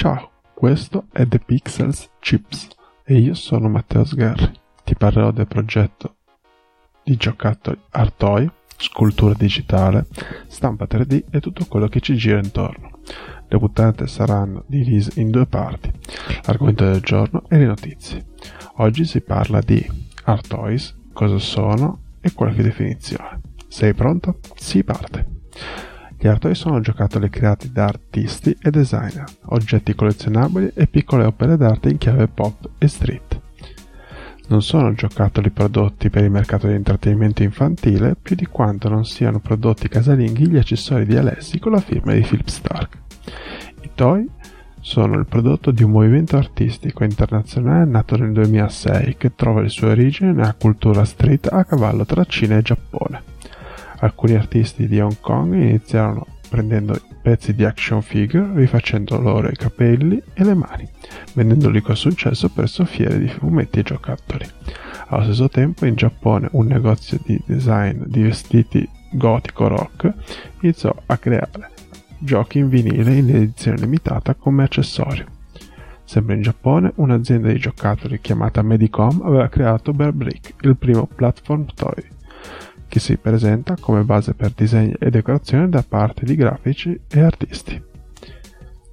Ciao, questo è The Pixels Chips e io sono Matteo Sgarri. Ti parlerò del progetto di giocattoli Artoy, scultura digitale, stampa 3D e tutto quello che ci gira intorno. Le puntate saranno divise in due parti, l'argomento del giorno e le notizie. Oggi si parla di Artoys, cosa sono e qualche definizione. Sei pronto? Si parte! Gli artoi sono giocattoli creati da artisti e designer, oggetti collezionabili e piccole opere d'arte in chiave pop e street. Non sono giocattoli prodotti per il mercato di intrattenimento infantile più di quanto non siano prodotti casalinghi gli accessori di Alessi con la firma di Philip Stark. I toy sono il prodotto di un movimento artistico internazionale nato nel 2006 che trova le sue origini nella cultura street a cavallo tra Cina e Giappone. Alcuni artisti di Hong Kong iniziarono prendendo pezzi di action figure, rifacendo loro i capelli e le mani, vendendoli con successo presso fiere di fumetti e giocattoli. Allo stesso tempo in Giappone un negozio di design di vestiti gotico rock iniziò a creare giochi in vinile in edizione limitata come accessorio. Sempre in Giappone, un'azienda di giocattoli chiamata Medicom aveva creato Bear Brick, il primo platform toy che si presenta come base per disegni e decorazioni da parte di grafici e artisti.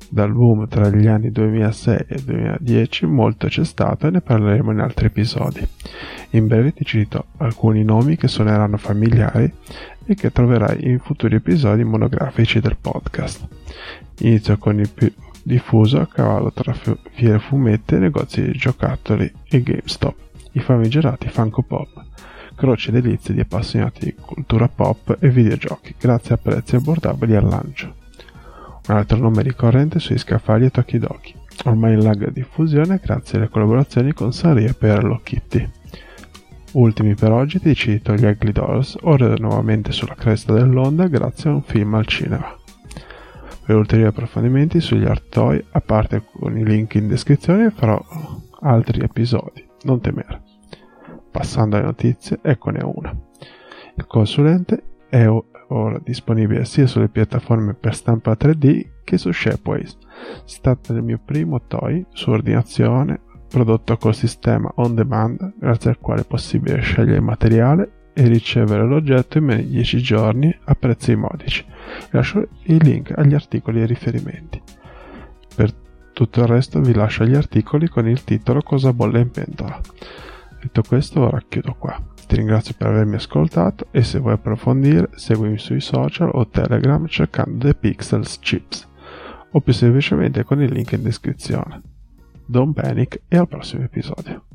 Dal boom tra gli anni 2006 e 2010 molto c'è stato e ne parleremo in altri episodi. In breve ti cito alcuni nomi che suoneranno familiari e che troverai in futuri episodi monografici del podcast. Inizio con il più diffuso a cavallo tra fiere fumette, negozi di giocattoli e GameStop, i famigerati Funko Pop croce delizie di appassionati di cultura pop e videogiochi, grazie a prezzi abbordabili al lancio. Un altro nome ricorrente sui scaffali è Tokidoki, ormai in larga diffusione grazie alle collaborazioni con Sanrio e Hello. Ultimi per oggi ti cito gli Ugly Dolls, ora nuovamente sulla cresta dell'onda grazie a un film al cinema. Per ulteriori approfondimenti sugli art toy, a parte con i link in descrizione, farò altri episodi, non temere. Passando alle notizie, eccone una. Il consulente è ora disponibile sia sulle piattaforme per stampa 3D che su Shapeways. Si tratta del mio primo toy su ordinazione prodotto col sistema on demand grazie al quale è possibile scegliere il materiale e ricevere l'oggetto in meno di 10 giorni a prezzi modici. Lascio il link agli articoli e riferimenti. Per tutto il resto vi lascio gli articoli con il titolo Cosa bolle in pentola. Detto questo, ora chiudo qua. Ti ringrazio per avermi ascoltato e se vuoi approfondire, seguimi sui social o Telegram cercando The Pixels Chips o più semplicemente con il link in descrizione. Don't panic e al prossimo episodio.